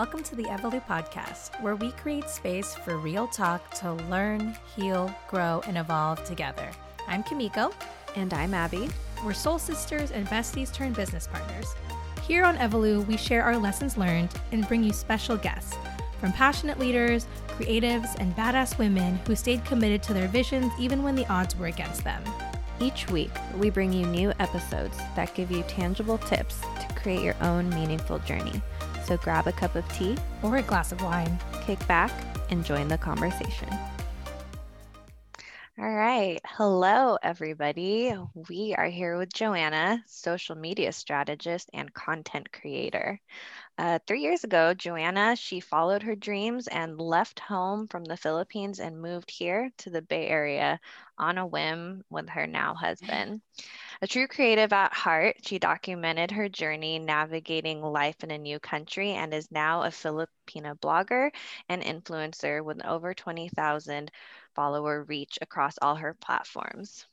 Welcome to the Evolu podcast, where we create space for real talk to learn, heal, grow, and evolve together. I'm Kimiko. And I'm Abby. We're soul sisters and besties turned business partners. Here on Evolu, we share our lessons learned and bring you special guests from passionate leaders, creatives, and badass women who stayed committed to their visions even when the odds were against them. Each week, we bring you new episodes that give you tangible tips to create your own meaningful journey. So grab a cup of tea or a glass of wine, kick back, and join the conversation. All right. Hello, everybody. We are here with Joanna, social media strategist and content creator. Uh, three years ago, Joanna, she followed her dreams and left home from the Philippines and moved here to the Bay Area on a whim with her now husband. A true creative at heart, she documented her journey navigating life in a new country and is now a Filipina blogger and influencer with over 20,000 follower reach across all her platforms.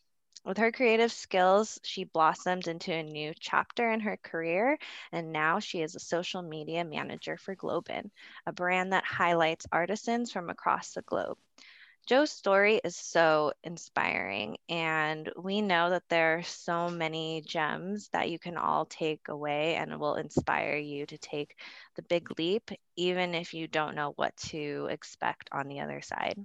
With her creative skills, she blossomed into a new chapter in her career, and now she is a social media manager for GlobeIn, a brand that highlights artisans from across the globe. Joe's story is so inspiring, and we know that there are so many gems that you can all take away and will inspire you to take the big leap, even if you don't know what to expect on the other side.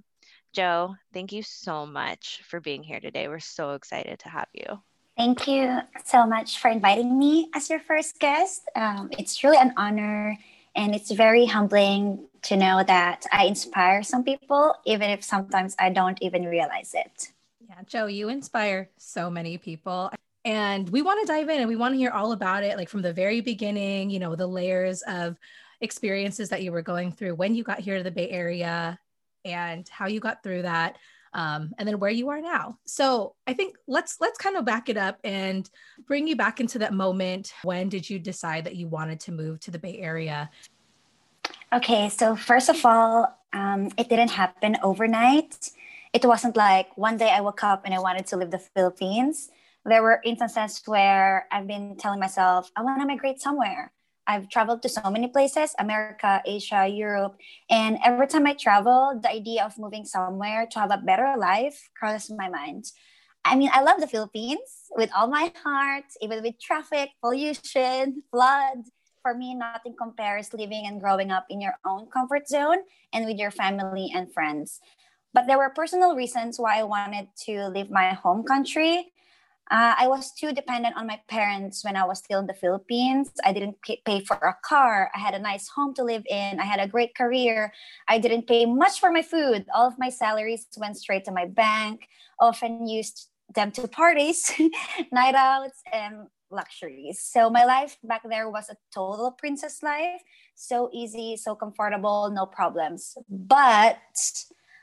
Jo, thank you so much for being here today. We're so excited to have you. Thank you so much for inviting me as your first guest. Um, it's really an honor and it's very humbling to know that I inspire some people, even if sometimes I don't even realize it. Yeah, Joe, you inspire so many people. And we want to dive in and we want to hear all about it, like from the very beginning, you know, the layers of experiences that you were going through when you got here to the Bay Area and how you got through that um, and then where you are now. So i think let's let's kind of back it up and bring you back into that moment. When did you decide that you wanted to move to the bay area? Okay so first of all um, it didn't happen overnight. It wasn't like one day i woke up and i wanted to leave the philippines. There were instances where i've been telling myself i want to migrate somewhere I've traveled to so many places America, Asia, Europe. And every time I travel, the idea of moving somewhere to have a better life crosses my mind. I mean, I love the Philippines with all my heart, even with traffic, pollution, flood. For me, nothing compares living and growing up in your own comfort zone and with your family and friends. But there were personal reasons why I wanted to leave my home country uh, I was too dependent on my parents when I was still in the Philippines. I didn't pay for a car. I had a nice home to live in. I had a great career. I didn't pay much for my food. All of my salaries went straight to my bank, often used them to parties, night outs, and luxuries. So my life back there was a total princess life. So easy, so comfortable, no problems. But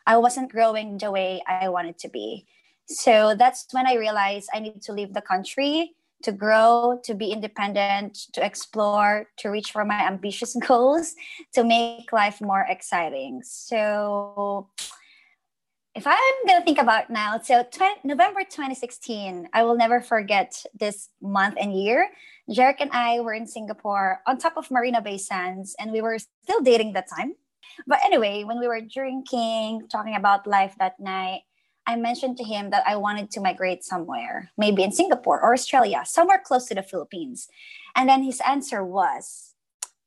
I wasn't growing the way I wanted to be. So that's when I realized I need to leave the country to grow, to be independent, to explore, to reach for my ambitious goals, to make life more exciting. So if I'm gonna think about now, so 20, November 2016, I will never forget this month and year. Jarek and I were in Singapore on top of Marina Bay Sands, and we were still dating that time. But anyway, when we were drinking, talking about life that night, I mentioned to him that I wanted to migrate somewhere, maybe in Singapore or Australia, somewhere close to the Philippines. And then his answer was,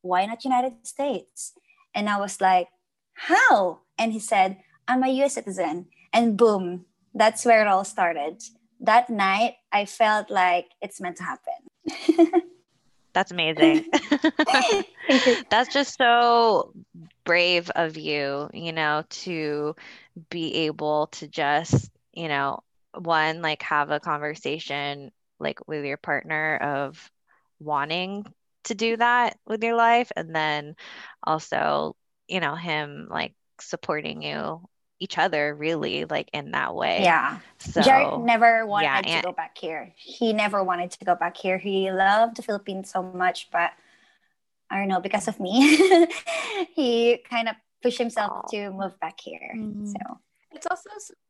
Why not United States? And I was like, How? And he said, I'm a US citizen. And boom, that's where it all started. That night, I felt like it's meant to happen. That's amazing. That's just so brave of you, you know, to be able to just, you know, one, like have a conversation like with your partner of wanting to do that with your life. And then also, you know, him like supporting you each other really like in that way. Yeah. So Jarek never wanted yeah, to go back here. He never wanted to go back here. He loved the Philippines so much, but I don't know, because of me, he kind of pushed himself to move back here. Mm-hmm. So it's also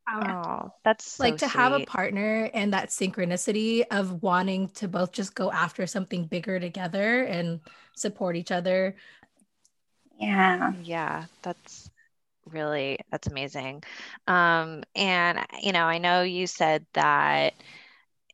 oh, that's so like to sweet. have a partner and that synchronicity of wanting to both just go after something bigger together and support each other Yeah. Yeah, that's really that's amazing. Um, and you know, I know you said that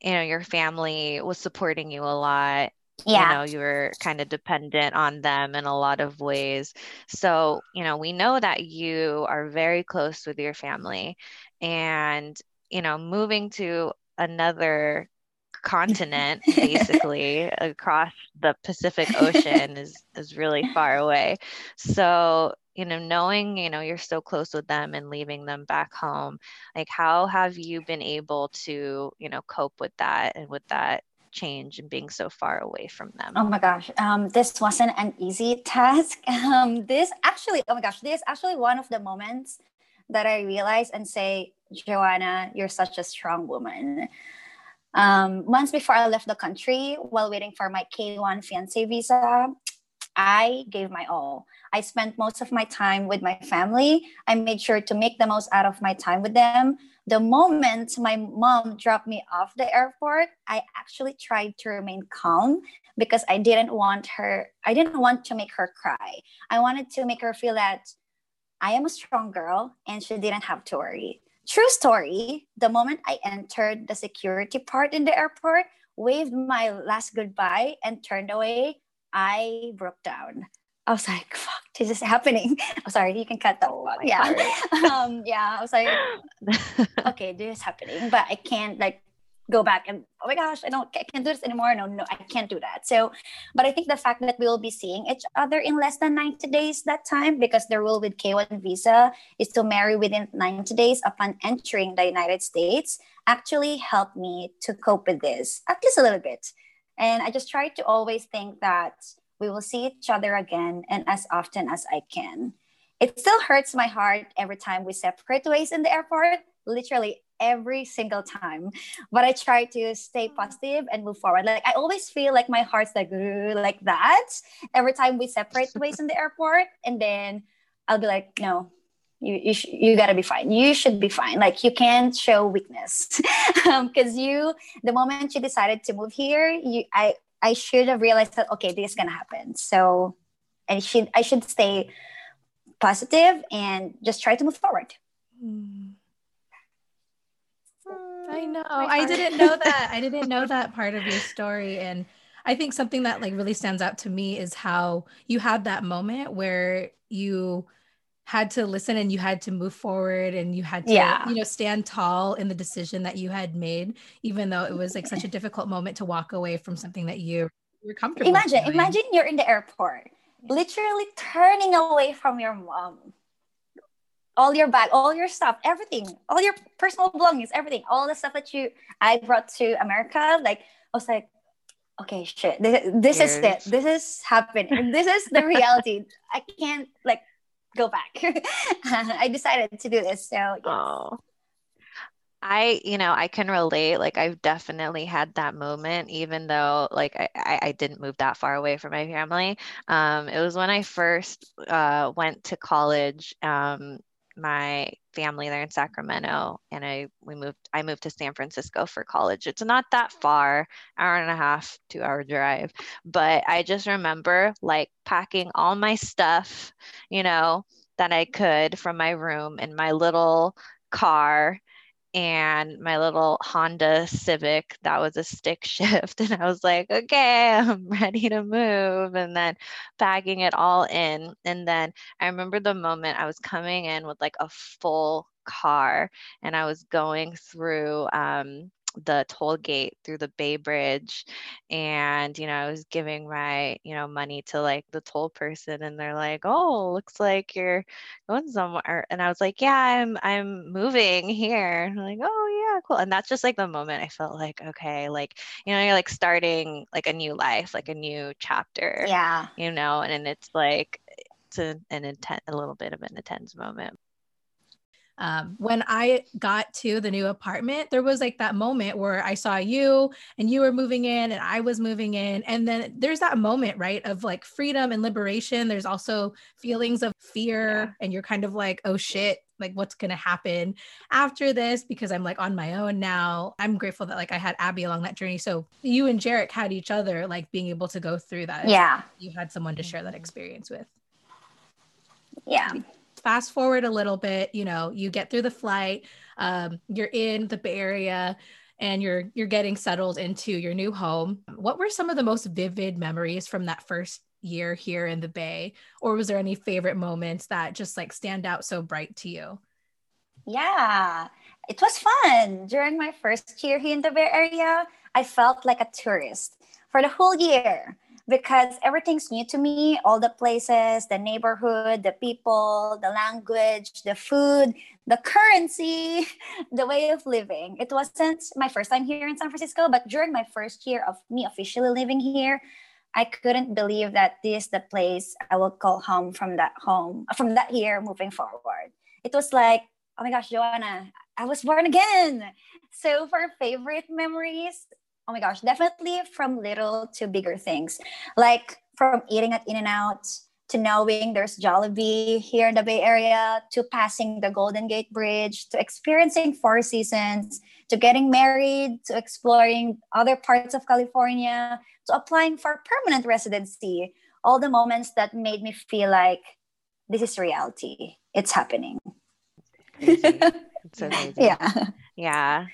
you know your family was supporting you a lot yeah. you know you were kind of dependent on them in a lot of ways so you know we know that you are very close with your family and you know moving to another continent basically across the Pacific Ocean is is really far away. So, you know, knowing, you know, you're so close with them and leaving them back home, like how have you been able to, you know, cope with that and with that change and being so far away from them? Oh my gosh, um, this wasn't an easy task. Um, this actually, oh my gosh, this is actually one of the moments that I realize and say, Joanna, you're such a strong woman. Um, months before I left the country, while waiting for my K1 fiance visa, I gave my all. I spent most of my time with my family. I made sure to make the most out of my time with them. The moment my mom dropped me off the airport, I actually tried to remain calm because I didn't want her, I didn't want to make her cry. I wanted to make her feel that I am a strong girl and she didn't have to worry. True story, the moment I entered the security part in the airport, waved my last goodbye and turned away, I broke down. I was like, fuck, this is happening. I'm sorry, you can cut that. Oh yeah. um, yeah. I was like, okay, this is happening, but I can't like go back and oh my gosh i don't i can't do this anymore no no i can't do that so but i think the fact that we will be seeing each other in less than 90 days that time because the rule with k1 visa is to marry within 90 days upon entering the united states actually helped me to cope with this at least a little bit and i just try to always think that we will see each other again and as often as i can. It still hurts my heart every time we separate ways in the airport literally every single time. But i try to stay mm. positive and move forward. Like i always feel like my heart's like like that every time we separate ways in the airport. And then i'll be like no you you, sh- you gotta be fine you should be fine like you can't show weakness because um, you the moment you decided to move here you i i should have realized that okay this is gonna happen so and should i should stay positive and just try to move forward mm. I know. I didn't know that. I didn't know that part of your story. And I think something that like really stands out to me is how you had that moment where you had to listen and you had to move forward and you had to yeah. you know stand tall in the decision that you had made even though it was like such a difficult moment to walk away from something that you were comfortable imagine doing. imagine you're in the airport literally turning away from your mom all your bag, all your stuff, everything, all your personal belongings, everything, all the stuff that you I brought to America. Like I was like, okay, shit, this, this is it. This is happening. this is the reality. I can't like go back. I decided to do this. So yes. oh. I, you know, I can relate. Like, I've definitely had that moment, even though, like, I, I didn't move that far away from my family. Um, it was when I first uh, went to college um, my family there in Sacramento and I we moved I moved to San Francisco for college. It's not that far, hour and a half, 2 hour drive, but I just remember like packing all my stuff, you know, that I could from my room in my little car and my little Honda Civic that was a stick shift. And I was like, okay, I'm ready to move. And then packing it all in. And then I remember the moment I was coming in with like a full car and I was going through um, the toll gate through the Bay Bridge and you know I was giving my you know money to like the toll person and they're like oh looks like you're going somewhere and I was like yeah I'm I'm moving here and I'm like oh yeah cool and that's just like the moment I felt like okay like you know you're like starting like a new life like a new chapter yeah. you know and, and it's like it's an, an intent a little bit of an intense moment um, when I got to the new apartment, there was like that moment where I saw you and you were moving in and I was moving in. And then there's that moment, right, of like freedom and liberation. There's also feelings of fear, yeah. and you're kind of like, oh shit, like what's going to happen after this because I'm like on my own now. I'm grateful that like I had Abby along that journey. So you and Jarek had each other like being able to go through that. Yeah. You had someone to share that experience with. yeah fast forward a little bit you know you get through the flight um, you're in the bay area and you're you're getting settled into your new home. What were some of the most vivid memories from that first year here in the bay? Or was there any favorite moments that just like stand out so bright to you? Yeah it was fun. During my first year here in the bay area i felt like a tourist for the whole year because everything's new to me. All the places the neighborhood the people the language the food the currency the way of living. It wasn't my first time here in san francisco but during my first year of me officially living here i couldn't believe that this is the place i will call home from that home from that year moving forward. It was like oh my gosh joanna i was born again. So for favorite memories oh my gosh, definitely from little to bigger things. Like from eating at In-N-Out to knowing there's Jollibee here in the Bay Area to passing the Golden Gate Bridge to experiencing Four Seasons to getting married to exploring other parts of California to applying for permanent residency. All the moments that made me feel like this is reality. It's happening. It's amazing. yeah. Yeah.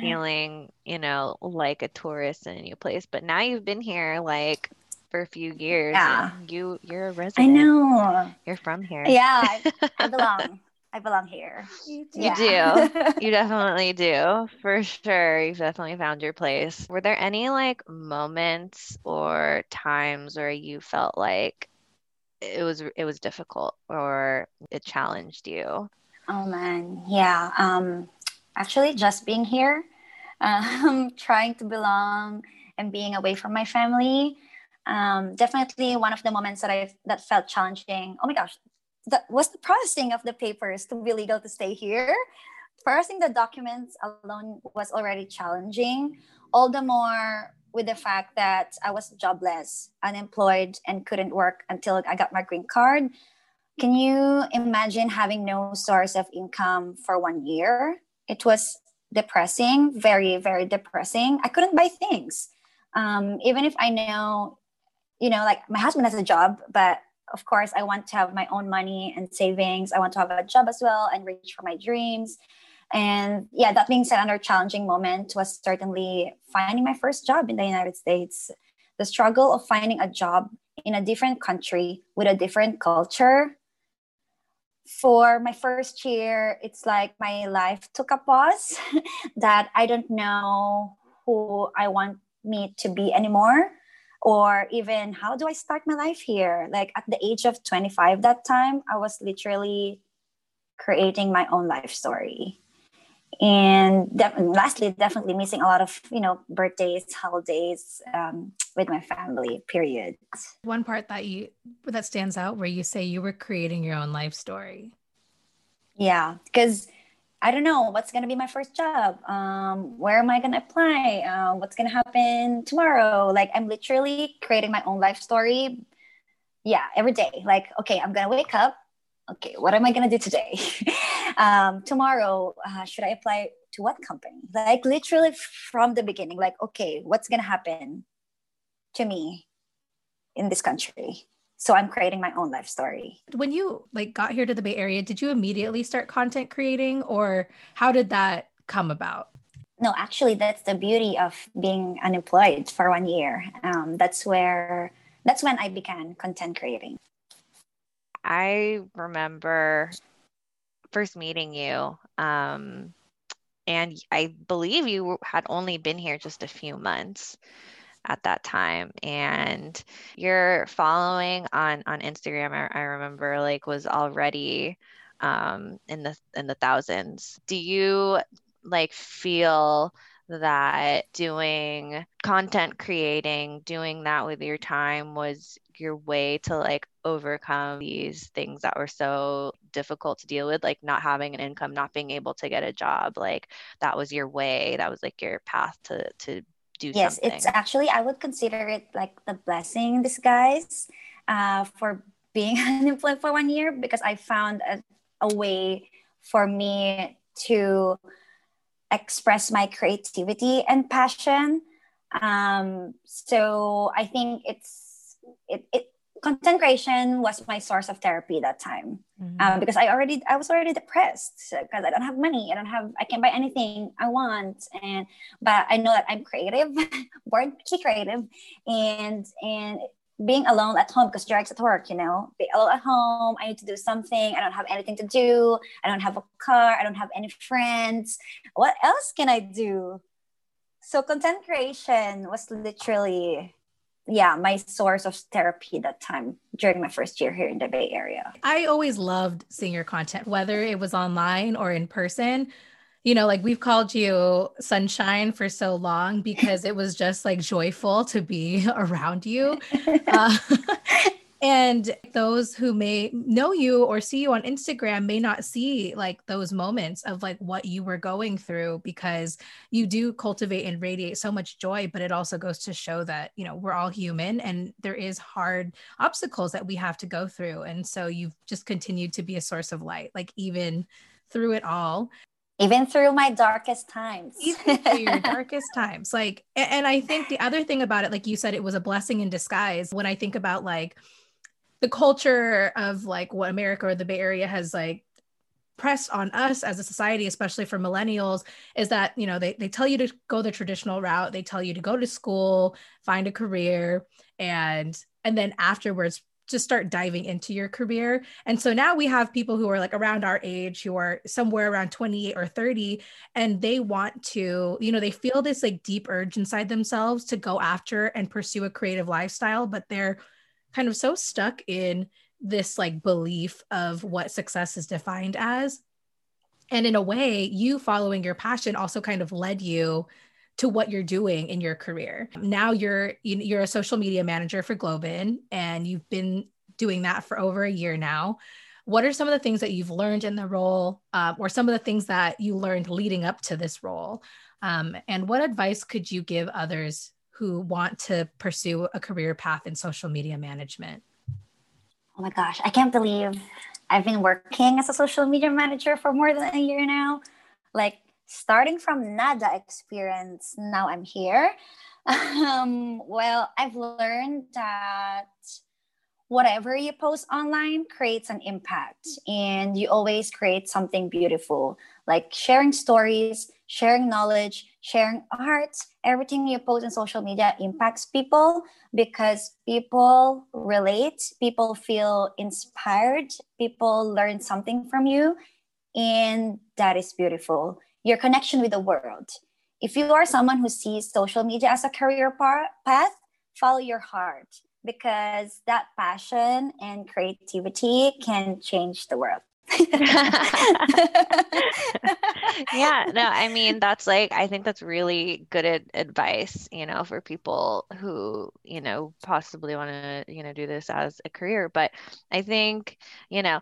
Feeling, you know, like a tourist in a new place. But now you've been here like for a few years. Yeah. You you're a resident. I know. You're from here. Yeah, I, I belong. I belong here. You Yeah. do. You definitely do. For sure. You've definitely found your place. Were there any like moments or times where you felt like it was it was difficult or it challenged you? Oh man, yeah. Um, actually, just being here, um, trying to belong and being away from my family, um, definitely one of the moments that I that felt challenging. Oh my gosh, that was the processing of the papers to be legal to stay here. Processing the documents alone was already challenging. All the more with the fact that I was jobless, unemployed, and couldn't work until I got my green card. Can you imagine having no source of income for one year? It was depressing, very, very depressing. I couldn't buy things. Um, even if I know, you know, like my husband has a job, but of course, I want to have my own money and savings. I want to have a job as well and reach for my dreams. And yeah, that being said, another challenging moment was certainly finding my first job in the United States. The struggle of finding a job in a different country with a different culture for my first year, it's like my life took a pause that I don't know who I want me to be anymore or even how do I start my life here? Like at the age of 25 that time, I was literally creating my own life story. And def- lastly, definitely missing a lot of, you know, birthdays, holidays um, with my family, period. one part that you that stands out where you say you were creating your own life story Yeah, because I don't know what's gonna be my first job. Um, where am I gonna apply? Uh, what's gonna happen tomorrow? Like I'm literally creating my own life story. Yeah, every day. Like, okay, I'm gonna wake up. Okay, what am I gonna do today? um, tomorrow, uh, should I apply to what company? Like literally from the beginning. Like, okay, what's gonna happen to me in this country? So I'm creating my own life story. when you like got here to the bay area did you immediately start content creating or how did that come about No, actually, that's the beauty of being unemployed for one year. Um, that's where that's when I began content creating. I remember first meeting you, um, and I believe you had only been here just a few months at that time. And your following on on Instagram, I, I remember like was already um, in the in the thousands. Do you like feel that doing content creating, doing that with your time was your way to like overcome these things that were so difficult to deal with, like not having an income, not being able to get a job, like that was your way, that was like your path to to do Yes, something. it's actually I would consider it like the blessing in disguise uh, for being unemployed for one year because I found a, a way for me to express my creativity and passion. Um, so I think it's it, it content creation was my source of therapy that time mm-hmm. um, because I already I was already depressed because I don't have money. I don't have I can't buy anything I want. And but I know that I'm creative, born creative, and and being alone at home because Jarek's at work, you know, be alone at home. I need to do something. I don't have anything to do. I don't have a car. I don't have any friends. What else can I do? So content creation was literally yeah, my source of therapy that time during my first year here in the Bay Area. I always loved seeing your content, whether it was online or in person. You know, like we've called you sunshine for so long because it was just like joyful to be around you. Uh, and those who may know you or see you on Instagram may not see like those moments of like what you were going through because you do cultivate and radiate so much joy but it also goes to show that you know we're all human and there is hard obstacles that we have to go through. And so you've just continued to be a source of light like even through it all. Even through my darkest times. Even through your darkest times. Like and i think the other thing about it like you said it was a blessing in disguise. When i think about like the culture of like what America or the Bay Area has like pressed on us as a society, especially for millennials, is that you know they, they tell you to go the traditional route, they tell you to go to school, find a career, and and then afterwards just start diving into your career. And so now we have people who are like around our age who are somewhere around 28 or 30 and they want to, you know, they feel this like deep urge inside themselves to go after and pursue a creative lifestyle, but they're kind of so stuck in this like belief of what success is defined as. And in a way, you following your passion also kind of led you to what you're doing in your career. Now you're you're a social media manager for GlobeIn and you've been doing that for over a year now. What are some of the things that you've learned in the role, uh, or some of the things that you learned leading up to this role? Um, and what advice could you give others who want to pursue a career path in social media management? Oh my gosh, I can't believe I've been working as a social media manager for more than a year now. Like starting from nada experience, now I'm here. Um, well, I've learned that whatever you post online creates an impact and you always create something beautiful like sharing stories sharing knowledge sharing art everything you post on social media impacts people because people relate people feel inspired people learn something from you and that is beautiful your connection with the world if you are someone who sees social media as a career path follow your heart because that passion and creativity can change the world. yeah, no, I mean, that's like, I think that's really good ad- advice, you know, for people who, you know, possibly want to, you know, do this as a career. But I think, you know,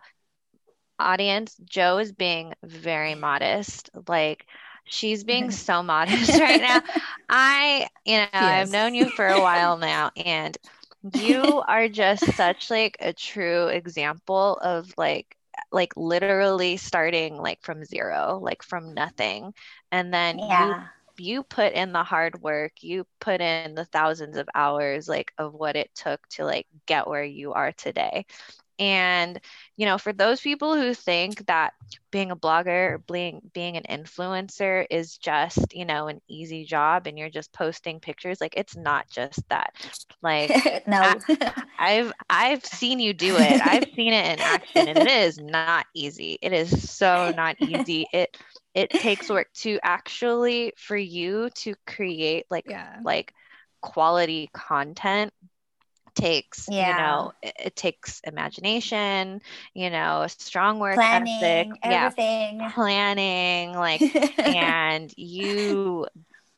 audience, Joe is being very modest. Like, she's being mm-hmm. so modest right now. I, you know, I've known you for a while now, and you are just such like a true example of like like literally starting like from zero like from nothing and then yeah. you you put in the hard work you put in the thousands of hours like of what it took to like get where you are today and, you know, for those people who think that being a blogger, being being an influencer is just, you know, an easy job and you're just posting pictures, like it's not just that. Like no. I, I've I've seen you do it. I've seen it in action and it is not easy. It is so not easy. It it takes work to actually for you to create like yeah. like quality content takes yeah. you know it, it, takes imagination you know strong work planning, ethic everything. yeah planning like and you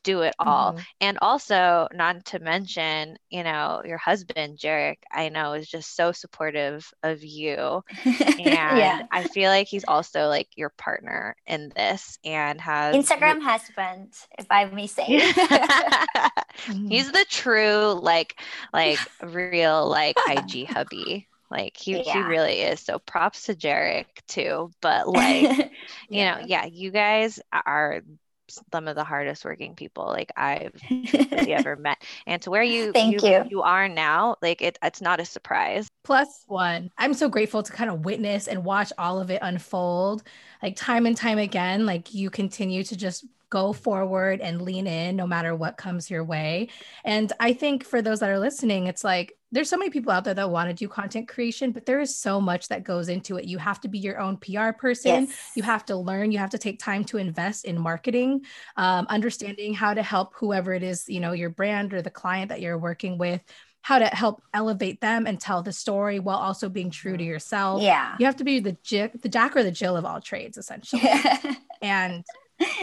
do it all. Mm-hmm. And also, not to mention, you know, your husband, Jarek, I know is just so supportive of you. And yeah. I feel like he's also like your partner in this and has Instagram husband, if I may say. he's the true, like, like real, like IG hubby. Like he, yeah. he really is. So props to Jarek too. But like, you know, yeah, you guys are some of the hardest working people like I've really ever met. And to where you Thank you, you. you are now, like it, it's not a surprise. Plus one. I'm so grateful to kind of witness and watch all of it unfold. Like time and time again, like you continue to just go forward and lean in no matter what comes your way. And I think for those that are listening, it's like there's so many people out there that want to do content creation, but there is so much that goes into it. You have to be your own PR person. Yes. You have to learn. You have to take time to invest in marketing, um, understanding how to help whoever it is, you know, your brand or the client that you're working with, how to help elevate them and tell the story while also being true to yourself. Yeah. You have to be the J- the Jack or the Jill of all trades, essentially. and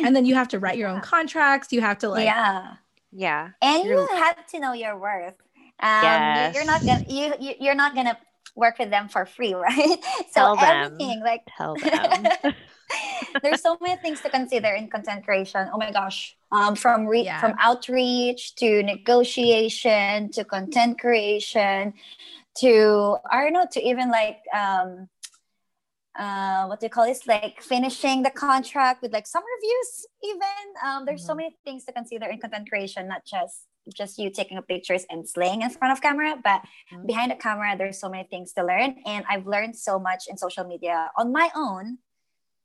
and then you have to write your own contracts. You have to like yeah. Yeah. And you You're- have to know your worth. Um, Yes. You're not gonna you, you you're not gonna work with them for free, right? So Tell them. everything like Tell them. there's so many things to consider in content creation. Oh my gosh. Um, from re- Yeah. from outreach to negotiation to content creation to I don't know to even like um uh what do you call this like finishing the contract with like some reviews even um there's so Mhm. many things to consider in content creation not just just you taking pictures and slaying in front of camera but Mhm. behind the camera there's so many things to learn and i've learned so much in social media on my own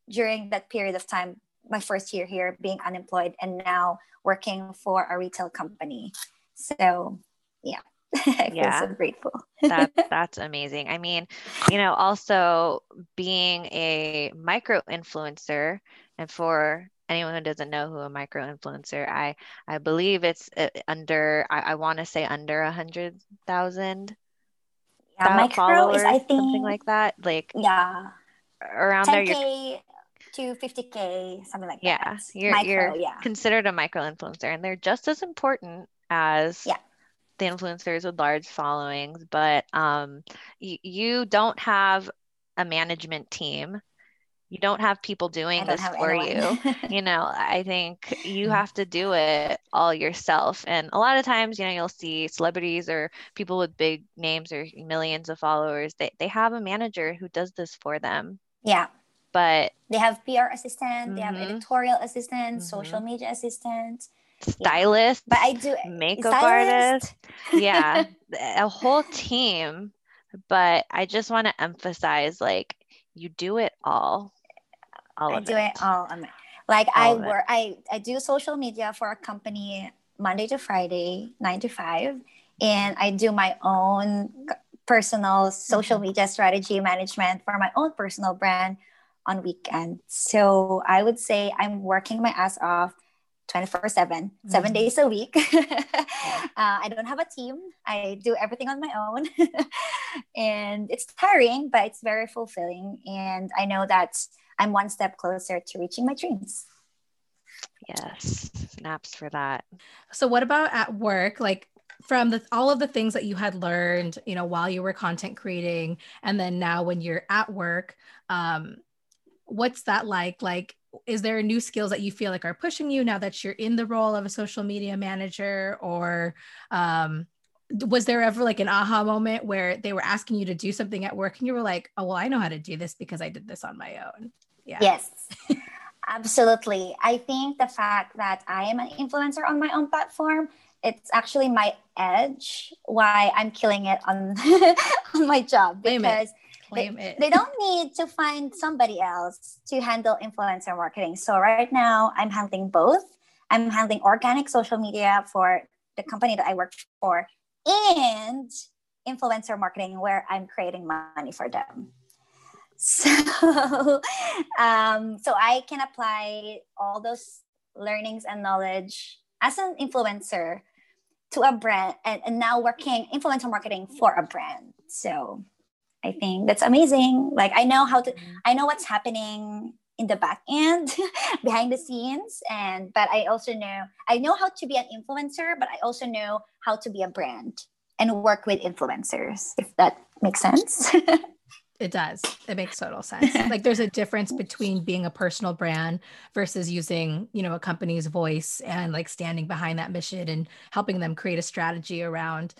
during that period of time my first year here being unemployed and now working for a retail company so yeah i feel so grateful that that's amazing. I mean, you know, also being a micro influencer, and for anyone who doesn't know who a micro influencer, I I believe it's uh, under I, I want to say under a hundred thousand yeah micro followers, is i think something like that, like yeah around there. You're 10k to 50k something like yeah, that you're micro you're yeah considered a micro influencer, and they're just as important as Yeah. the influencers with large followings. But um, you you don't have a management team. You don't have people doing this for anyone. you. You know, I think you Mhm. have to do it all yourself. And a lot of times, you know, you'll see celebrities or people with big names or millions of followers, they, they have a manager who does this for them. yeah But they have pr assistant they have Mhm. editorial assistant Mhm. social media assistant stylists, but i do makeup stylist. artists, yeah, a whole team. But I just want to emphasize like you do it all. All I do it all. on Like All I it. work, I I do social media for a company Monday to Friday, nine to five, and I do my own personal social Mm-hmm. media strategy management for my own personal brand on weekends. So I would say I'm working my ass off. 24 7 7 Mhm. days a week uh, i don't have a team i do everything on my own and it's tiring but it's very fulfilling and i know that i'm one step closer to reaching my dreams Yes, snaps for that. So what about at work? Like from the all of the things that you had learned, you know, while you were content creating, and then now when you're at work, um, what's that like? Like, is there new skills that you feel like are pushing you now that you're in the role of a social media manager, or um, was there ever like an aha moment where they were asking you to do something at work and you were like, oh well, I know how to do this because I did this on my own. Yeah. Yes, absolutely. I think the fact that I am an influencer on my own platform, it's actually my edge why I'm killing it on on my job because Claim it. they don't need to find somebody else to handle influencer marketing. So right now I'm handling both. I'm handling organic social media for the company that I work for and influencer marketing where I'm creating money for them. So, um, so I can apply all those learnings and knowledge as an influencer to a brand and, and now working influencer marketing for a brand. So I think that's amazing. Like I know how to mm-hmm. I know what's happening in the back end behind the scenes and but I also know I know how to be an influencer, but I also know how to be a brand and work with influencers, if that makes sense. It does. It makes total sense. like there's a difference between being a personal brand versus using, you know, a company's voice and like standing behind that mission and helping them create a strategy around,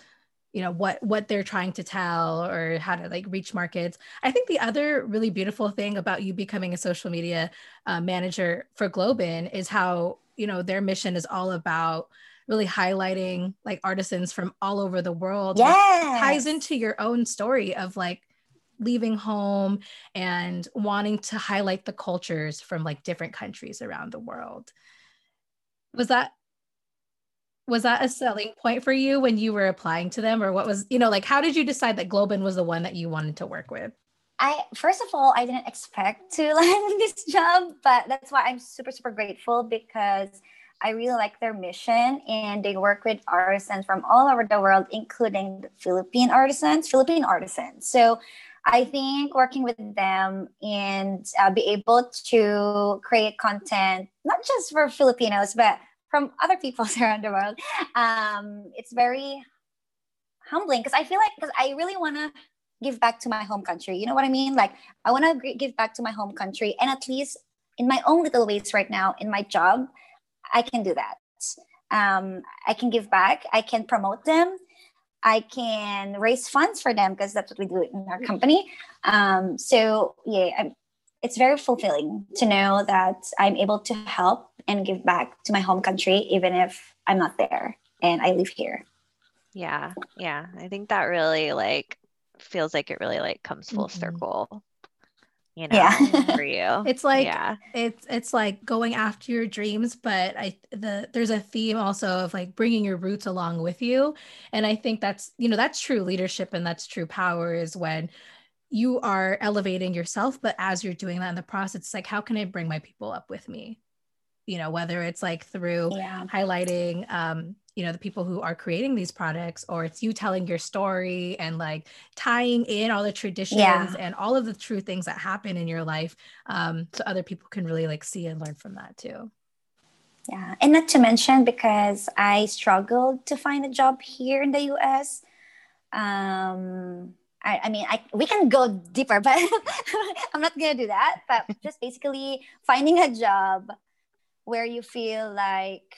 you know, what what they're trying to tell or how to like reach markets. I think the other really beautiful thing about you becoming a social media uh, manager for GlobeIn is how you know their mission is all about really highlighting like artisans from all over the world yeah ties into your own story of like leaving home and wanting to highlight the cultures from like different countries around the world was that was that a selling point for you when you were applying to them or what was you know like how did you decide that GlobeIn was the one that you wanted to work with I first of all, I didn't expect to land this job, but that's why I'm super super grateful because I really like their mission and they work with artisans from all over the world, including the Philippine artisans, Philippine artisans. So I think working with them and uh, be able to create content, not just for Filipinos, but from other people around the world, um, it's very humbling because I feel like because I really want to give back to my home country. You know what I mean? Like I want to give back to my home country, and at least in my own little ways right now in my job, I can do that. Um, I can give back. I can promote them. I can raise funds for them because that's what we do in our company. Um, so yeah, I'm, it's very fulfilling to know that I'm able to help and give back to my home country, even if I'm not there and I live here. Yeah, yeah. I think that really like feels like it really like comes full mm-hmm. circle you know yeah. for you it's like yeah it's it's like going after your dreams but i the there's a theme also of like bringing your roots along with you and i think that's you know that's true leadership and that's true power is when you are elevating yourself but as you're doing that in the process it's like how can i bring my people up with me you know whether it's like through yeah. highlighting um you know the people who are creating these products or it's you telling your story and like tying in all the traditions yeah. and all of the true things that happen in your life um, so other people can really like see and learn from that too yeah and not to mention because i struggled to find a job here in the us um, I, I mean I, we can go deeper but i'm not gonna do that but just basically finding a job where you feel like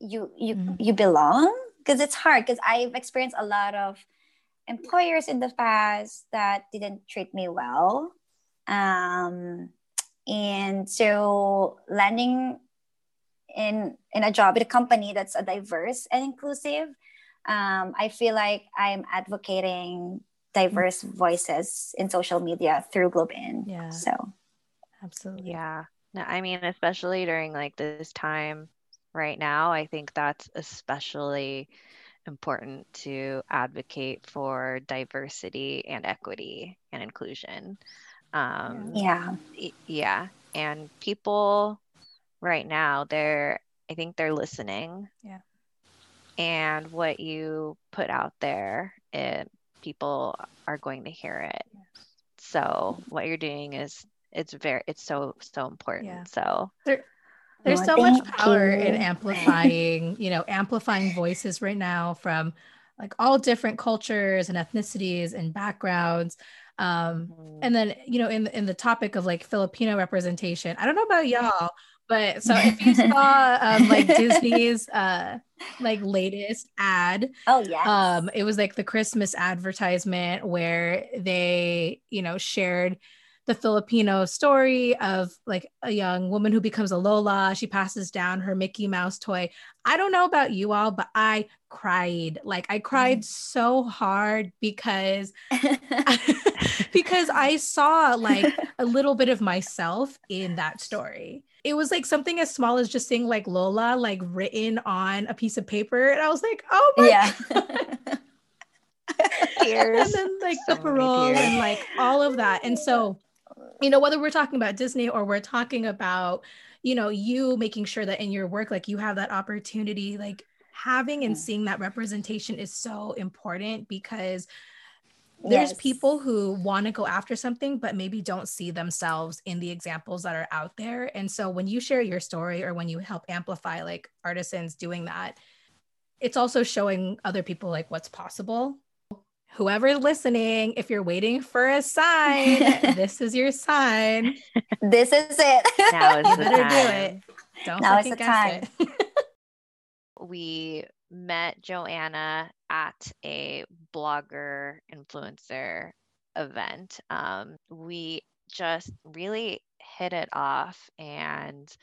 you you mm-hmm. you belong because it's hard because I've experienced a lot of employers in the past that didn't treat me well. Um, and so landing in in a job at a company that's a diverse and inclusive, um, I feel like I'm advocating diverse mm-hmm. voices in social media through GlobeIn. Yeah. So absolutely. Yeah. No, I mean, especially during like this time right now, I think that's especially important to advocate for diversity and equity and inclusion. Um, yeah. Yeah. And people right now, they're, I think they're listening. Yeah. And what you put out there, it, people are going to hear it. So what you're doing is it's very it's so so important. Yeah. So there, there's so much power you. in amplifying, you know, amplifying voices right now from like all different cultures and ethnicities and backgrounds. Um, mm-hmm. and then, you know, in in the topic of like Filipino representation, I don't know about y'all, but so if you saw um, like Disney's uh like latest ad, oh yeah, um, it was like the Christmas advertisement where they, you know, shared the Filipino story of like a young woman who becomes a Lola. She passes down her Mickey Mouse toy. I don't know about you all, but I cried. Like I cried mm. so hard because because I saw like a little bit of myself in that story. It was like something as small as just saying like Lola like written on a piece of paper and I was like, "Oh my yeah. god." And then like so the parol and like all of that. And so you know whether we're talking about disney or we're talking about you know you making sure that in your work like you have that opportunity like having and seeing that representation is so important because there's yes. people who want to go after something but maybe don't see themselves in the examples that are out there and so when you share your story or when you help amplify like artisans doing that it's also showing other people like what's possible whoever listening, if you're waiting for a sign, this is your sign. This is it. Now is the time. do it. Don't now is the time. It. we met Joanna at a blogger influencer event. Um, we just really hit it off and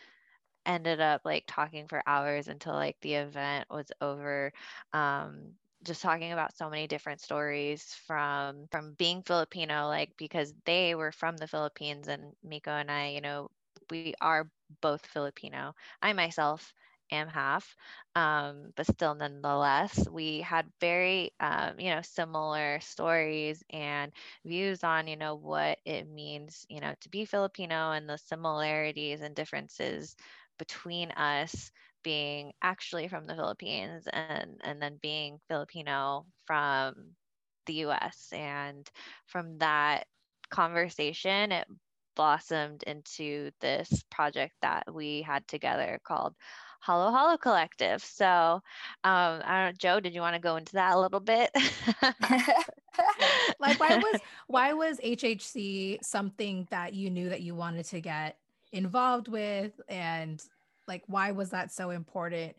ended up like talking for hours until like the event was over. Um, just talking about so many different stories from from being Filipino, like because they were from the Philippines and Miko and I, you know, we are both Filipino. I myself am half, um, but still, nonetheless, we had very, um, you know, similar stories and views on, you know, what it means, you know, to be Filipino and the similarities and differences between us being actually from the Philippines and and then being Filipino from the US and from that conversation it blossomed into this project that we had together called Halo Halo Collective. So, um, I don't know, Joe, did you want to go into that a little bit? like, why was why was HHC something that you knew that you wanted to get involved with, and like, why was that so important?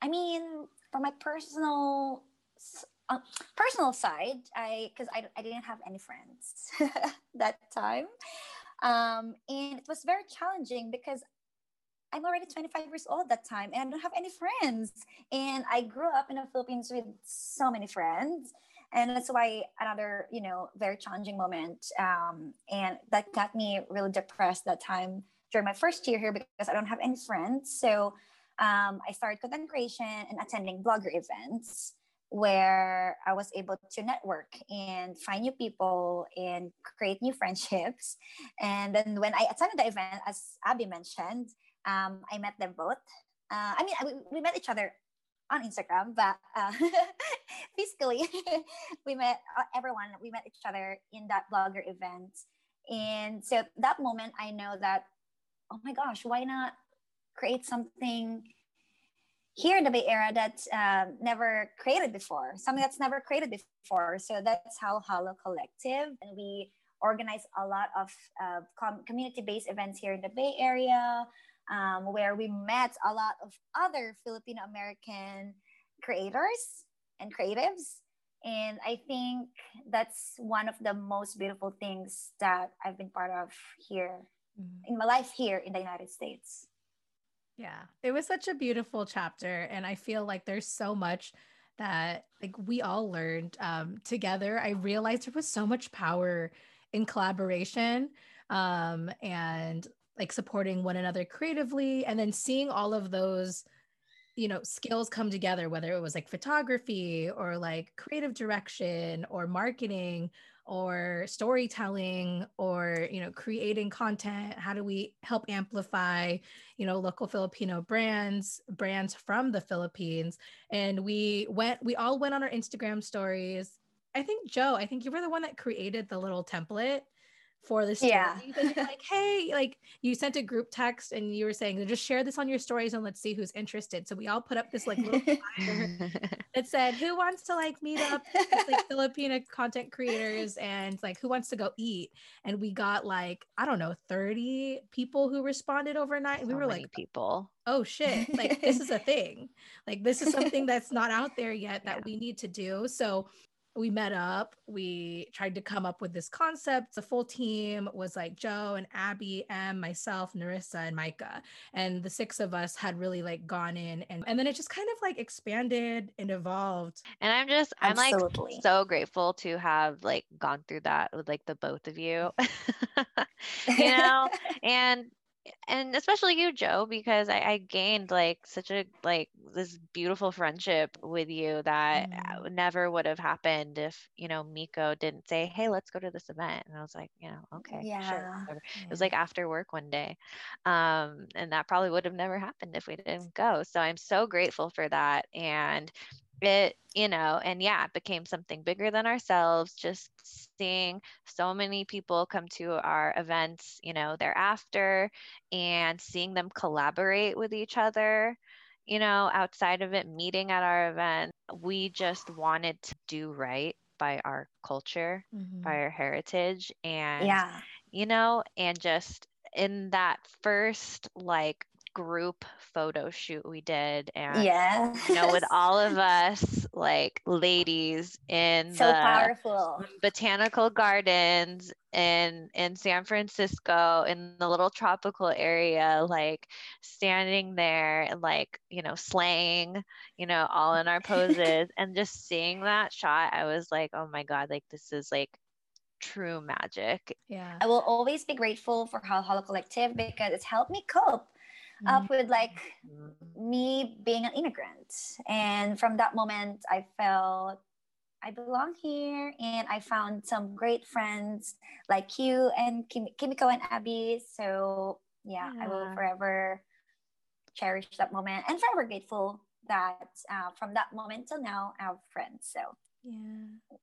I mean, from my personal uh, personal side, I because I, I didn't have any friends that time. Um, and it was very challenging because I'm already 25 years old at that time and I don't have any friends. And I grew up in the Philippines with so many friends. And that's why another, you know, very challenging moment. Um, and that got me really depressed that time during my first year here because I don't have any friends. So um, I started content creation and attending blogger events where I was able to network and find new people and create new friendships. And then when I attended the event, as Abby mentioned, um, I met them both. Uh, I mean, we, we met each other on Instagram, but uh, physically, we met uh, everyone. We met each other in that blogger event. And so that moment, I know that, oh my gosh, why not create something here in the Bay Area that's um, never created before, something that's never created before. So that's how Halo Collective, and we organize a lot of uh, com- community-based events here in the Bay Area, um, where we met a lot of other Filipino American creators and creatives. And I think that's one of the most beautiful things that I've been part of here mm-hmm. in my life here in the United States. Yeah, it was such a beautiful chapter. And I feel like there's so much that like we all learned um, together. I realized there was so much power in collaboration um, and like supporting one another creatively and then seeing all of those you know skills come together whether it was like photography or like creative direction or marketing or storytelling or you know creating content. How do we help amplify you know local filipino brands brands from the philippines? And we went we all went on our instagram stories. I think joe i think you were the one that created the little template for the story. Yeah. like, hey, like you sent a group text and you were saying, just share this on your stories and let's see who's interested. So we all put up this like little flyer that said, who wants to like meet up with like Filipino content creators and like who wants to go eat? And we got like, I don't know, 30 people who responded overnight. So we were like, people. Oh shit, like this is a thing. Like this is something that's not out there yet that yeah. we need to do. So we met up we tried to come up with this concept. The full team was like joe and abby and myself narissa and micah. And the six of us had really like gone in and and then it just kind of like expanded and evolved. And i'm just i'm Absolutely. like so grateful to have like gone through that with like the both of you. You know? And and especially you joe because I, I, gained like such a like this beautiful friendship with you that mm. never would have happened if you know miko didn't say hey let's go to this event and i was like you know okay yeah. sure it was like after work one day um, and that probably would have never happened if we didn't go so i'm so grateful for that and it you know and yeah it became something bigger than ourselves just seeing so many people come to our events you know thereafter and seeing them collaborate with each other you know outside of it meeting at our event we just wanted to do right by our culture mm-hmm. by our heritage and yeah you know and just in that first like group photo shoot we did and yeah you know with all of us like ladies in so the powerful botanical gardens in in San Francisco in the little tropical area like standing there and like you know slaying you know all in our poses and just seeing that shot I was like oh my god like this is like true magic Yeah. I will always be grateful for Halo Halo Collective because it's helped me cope. Up with like me being an immigrant. And from that moment, I felt I belong here and I found some great friends like you and Kim- Kimiko and Abby. So, yeah, I will forever cherish that moment and forever grateful that uh, from that moment till now, I have friends. So,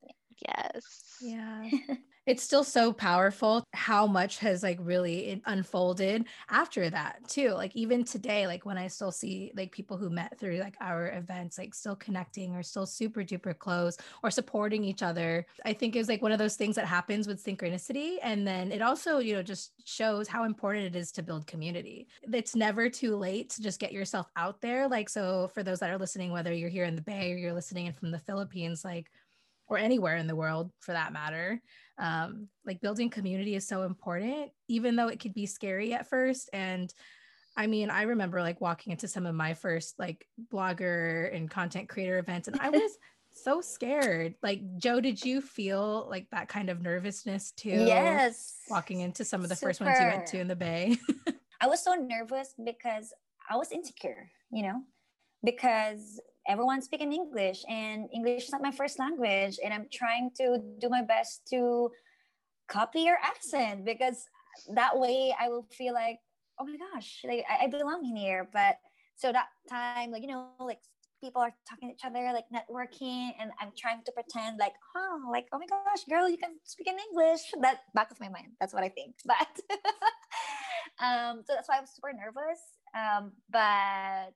Yeah. Yes Yeah. it's still so powerful how much has like really unfolded after that too. Like even today, like when I still see like people who met through like our events, like still connecting or still super duper close or supporting each other. I think is like one of those things that happens with synchronicity. And then it also, you know, just shows how important it is to build community. It's never too late to just get yourself out there. Like, so for those that are listening, whether you're here in the Bay or you're listening in from the Philippines, like or anywhere in the world for that matter. Um, like building community is so important, even though it could be scary at first. And I mean, I remember like walking into some of my first like blogger and content creator events, and I was so scared. Like, Joe, did you feel like that kind of nervousness too? yes. Walking into some of the first ones you went to in the Bay. I was so nervous because I was insecure, you know, because everyone's speaking English and English is not my first language. And I'm trying to do my best to copy your accent because that way I will feel like, oh my gosh, like I, I belong in here. But so that time, like, you know, like people are talking to each other, like networking, and I'm trying to pretend like, oh, like, oh my gosh, girl, you can speak in English. That back of my mind. That's what I think. But um, so that's why I'm super nervous. Um, but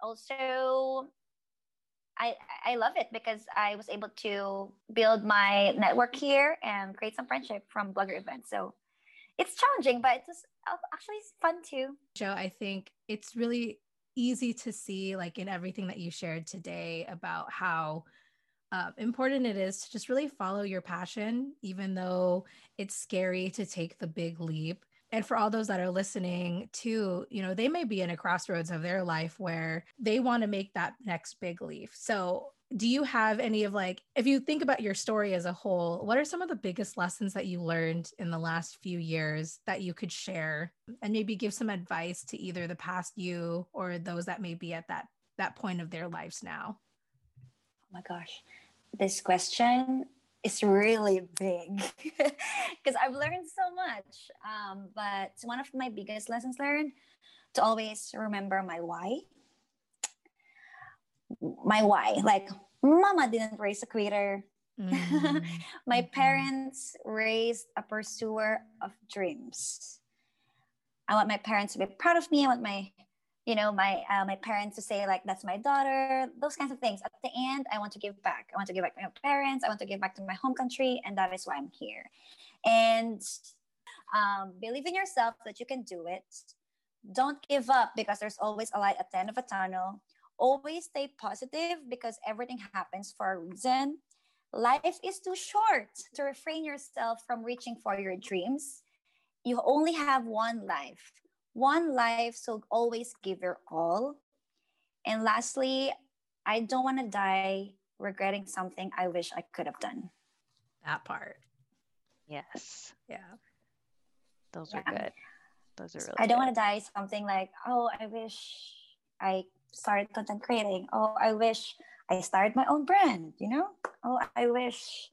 also I, I love it because I was able to build my network here and create some friendship from blogger events. So it's challenging, but it's actually fun too. Joe, I think it's really easy to see, like in everything that you shared today, about how uh, important it is to just really follow your passion, even though it's scary to take the big leap. And for all those that are listening too, you know, they may be in a crossroads of their life where they want to make that next big leap. So, do you have any of like, if you think about your story as a whole, what are some of the biggest lessons that you learned in the last few years that you could share and maybe give some advice to either the past you or those that may be at that that point of their lives now? Oh my gosh, this question is really big because I've learned so much. Um, but one of my biggest lessons learned to always remember my why. My why, like mama didn't raise a quitter. Mm. My Mhm. parents raised a pursuer of dreams. I want my parents to be proud of me. I want my, you know, my uh, my parents to say like that's my daughter. Those kinds of things. At the end, I want to give back. I want to give back to my parents. I want to give back to my home country, and that is why I'm here. And um, believe in yourself that you can do it. Don't give up because there's always a light at the end of a tunnel. Always stay positive because everything happens for a reason. Life is too short to refrain yourself from reaching for your dreams. You only have one life. One life, so always give your all. And lastly, I don't want to die regretting something I wish I could have done. that part. Yes, Yeah. those are good. Those are really. I don't want to die something like, oh, I wish I started content creating. Oh, I wish I started my own brand, you know? Oh, I wish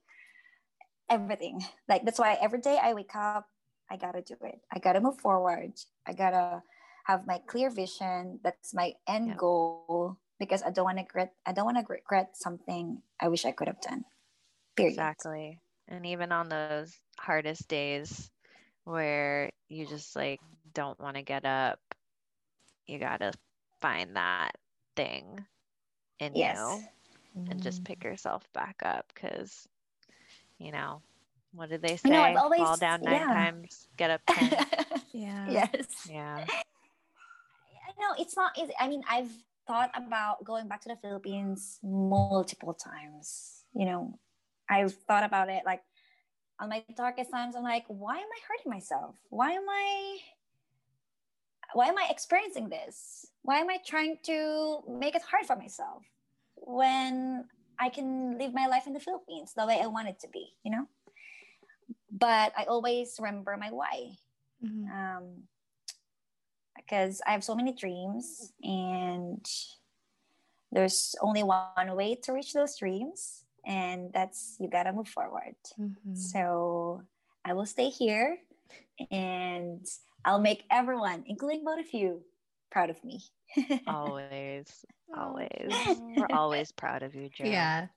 everything. Like that's why every day I wake up, I gotta do it. I gotta move forward. I gotta have my clear vision. That's my end Yep. goal because I don't want to regret. I don't want to regret something I wish I could have done. Period. Exactly. And even on those hardest days where you just like don't want to get up, you got to find that thing in Yes. you and just Mm. pick yourself back up because, you know, what did they say? You know, I've always- Fall down nine yeah. times, get up 10. Yeah. yes. yeah. know it's not easy. I mean, I've thought about going back to the Philippines multiple times. You know, I've thought about it like on my darkest times. I'm like, why am I hurting myself? Why am I why am I experiencing this? Why am I trying to make it hard for myself when I can live my life in the Philippines the way I want it to be, you know? But I always remember my why. Mm-hmm. Um, because I have so many dreams and there's only one way to reach those dreams and that's you gotta move forward mm-hmm. so i will stay here and i'll make everyone including both of you proud of me always always we're always proud of you Joe. yeah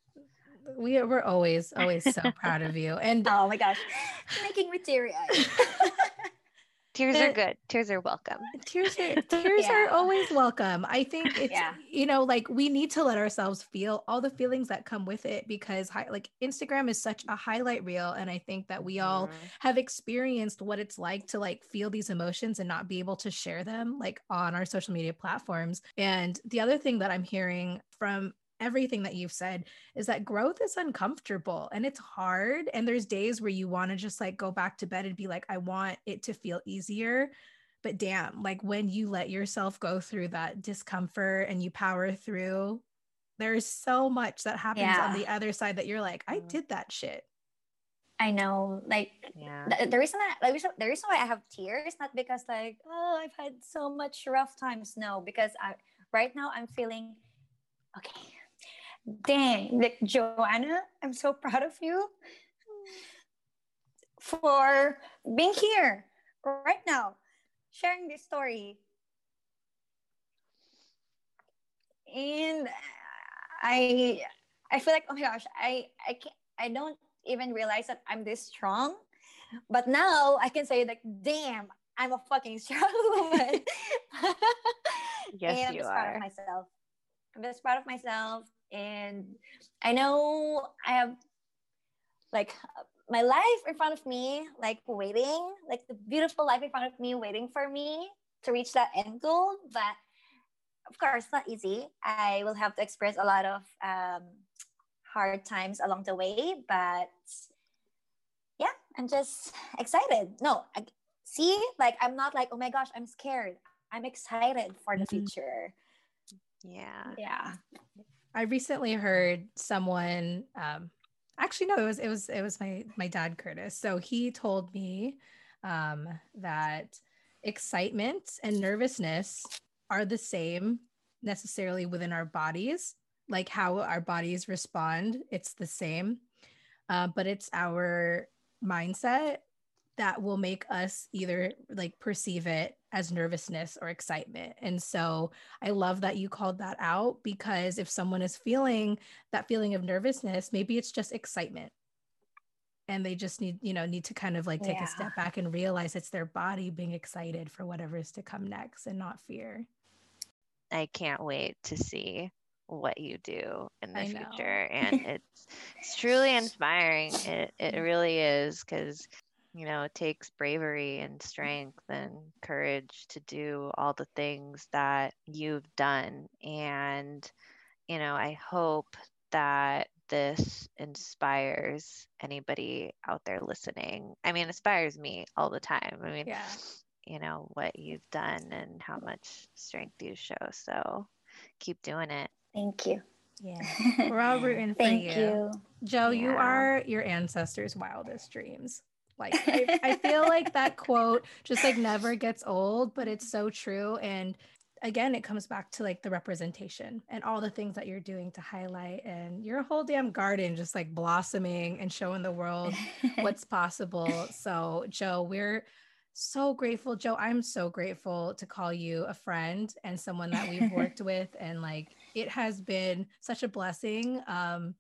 we we're always always so proud of you and oh my gosh making me teary-eyed tears are good tears are welcome tears are tears yeah. are always welcome i think it's yeah. you know like we need to let ourselves feel all the feelings that come with it because hi- like instagram is such a highlight reel and i think that we all mm-hmm. have experienced what it's like to like feel these emotions and not be able to share them like on our social media platforms and the other thing that i'm hearing from everything that you've said is that growth is uncomfortable and it's hard and there's days where you want to just like go back to bed and be like I want it to feel easier but damn like when you let yourself go through that discomfort and you power through there's so much that happens yeah. on the other side that you're like I mm. did that shit I know, like yeah. the, the reason I, like, the reason why I have tears not because like oh I've had so much rough times. No, because I right now I'm feeling okay dang, like Johanna, I'm so proud of you for being here right now, sharing this story. And I I feel like, oh my gosh, I I can't I don't even realize that I'm this strong. But now I can say like, damn, I'm a fucking strong woman. yes, and I'm you just are. proud of myself. I'm just proud of myself and i know i have like my life in front of me like waiting like the beautiful life in front of me waiting for me to reach that end goal. But of course not easy. I will have to experience a lot of um, hard times along the way. But yeah i'm just excited. No I, see like i'm not like oh my gosh i'm scared. I'm excited for the mm-hmm. future. Yeah. Yeah I recently heard someone um, actually no it was it was it was my my dad Curtis. So he told me um, that excitement and nervousness are the same necessarily within our bodies. Like how our bodies respond it's the same. Uh, but it's our mindset that will make us either like perceive it as nervousness or excitement. And so I love that you called that out because if someone is feeling that feeling of nervousness, maybe it's just excitement. And they just need, you know, need to kind of like take yeah. a step back and realize it's their body being excited for whatever is to come next and not fear. I can't wait to see what you do in the future. And it's it's truly inspiring. It it really is because you know, it takes bravery and mm-hmm. strength and courage to do all the things that you've done. And, you know, I hope that this inspires anybody out there listening. I mean, inspires me all the time. I mean, yeah. you know, what you've done and how much strength you show. So keep doing it. Thank you. Yeah. We're all rooting for you. Thank you. you. Joe, yeah. you are your ancestors' wildest dreams. Like I, I feel like that quote just like never gets old, but it's so true. And again, it comes back to like the representation and all the things that you're doing to highlight and your whole damn garden just like blossoming and showing the world what's possible. So, Joe, we're so grateful. Joe, I'm so grateful to call you a friend and someone that we've worked with. And like it has been such a blessing. Um,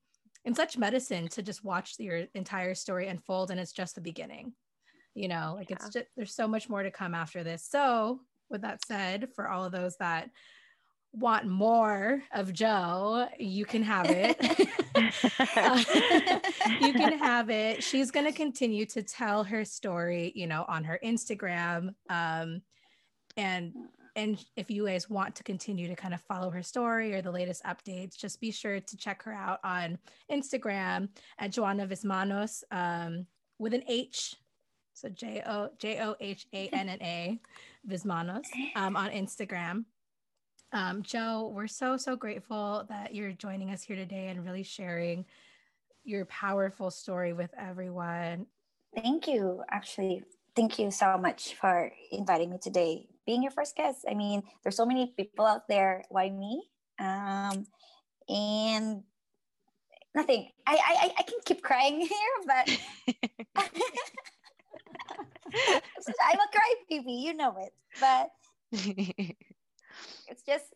in such medicine to just watch your entire story unfold and it's just the beginning you know like yeah. it's just there's so much more to come after this. So with that said for all of those that want more of joe you can have it. You can have it. She's going to continue to tell her story you know on her instagram um, and and if you guys want to continue to kind of follow her story or the latest updates, just be sure to check her out on Instagram at Johanna Vismanos um, with an H. So J O J O H A N N A Vismanos um, on Instagram. Um, Joe, we're so, so grateful that you're joining us here today and really sharing your powerful story with everyone. Thank you. Actually, thank you so much for inviting me today. Being your first guest. I mean, there's so many people out there. Why me? Um, and nothing. I, I I can keep crying here, but I'm a cry baby. You know it. But it's just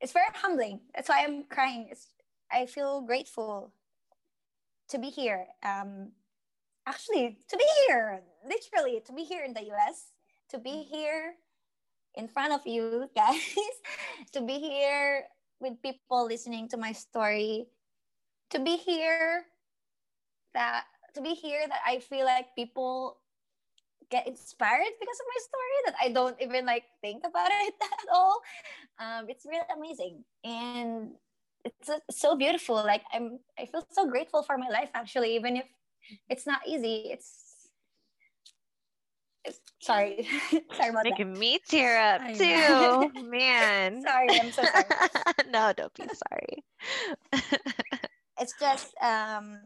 it's very humbling. That's why I'm crying. It's I feel grateful to be here. Um, actually, to be here, literally, to be here in the US, to be here in front of you guys, to be here with people listening to my story, to be here that to be here that I feel like people get inspired because of my story that I don't even like think about it at all. Um, it's really amazing and it's so beautiful. Like I'm, I feel so grateful for my life actually, even if it's not easy. It's sorry, sorry about Making that. me tear up too, man. sorry, I'm so sorry. no, don't be sorry. it's just um,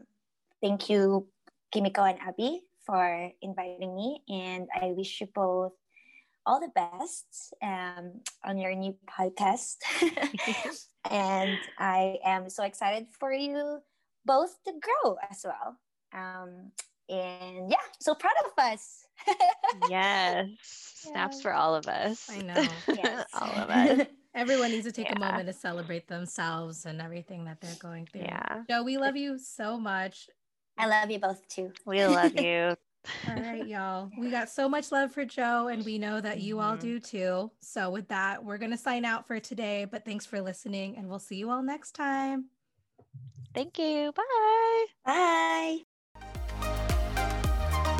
thank you, Kimiko and Abby, for inviting me. And I wish you both all the best um, on your new podcast. and I am so excited for you both to grow as well. Um, and yeah, so proud of us. Yes. Snaps for all of us. I know. Yes. all of us. Everyone needs to take a moment to celebrate themselves and everything that they're going through. Yeah. Joe, we love you so much. I love you both too. We love you. All right, y'all. We got so much love for Joe, and we know that you all Mhm. do too. So, with that, we're going to sign out for today. But thanks for listening, and we'll see you all next time. Thank you. Bye. Bye.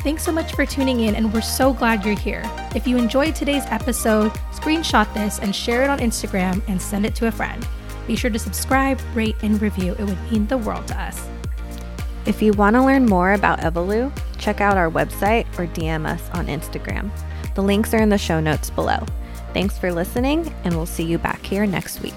Thanks so much for tuning in, and we're so glad you're here. If you enjoyed today's episode, screenshot this and share it on Instagram and send it to a friend. Be sure to subscribe, rate, and review. It would mean the world to us. If you want to learn more about Evolue, check out our website or DM us on Instagram. The links are in the show notes below. Thanks for listening, and we'll see you back here next week.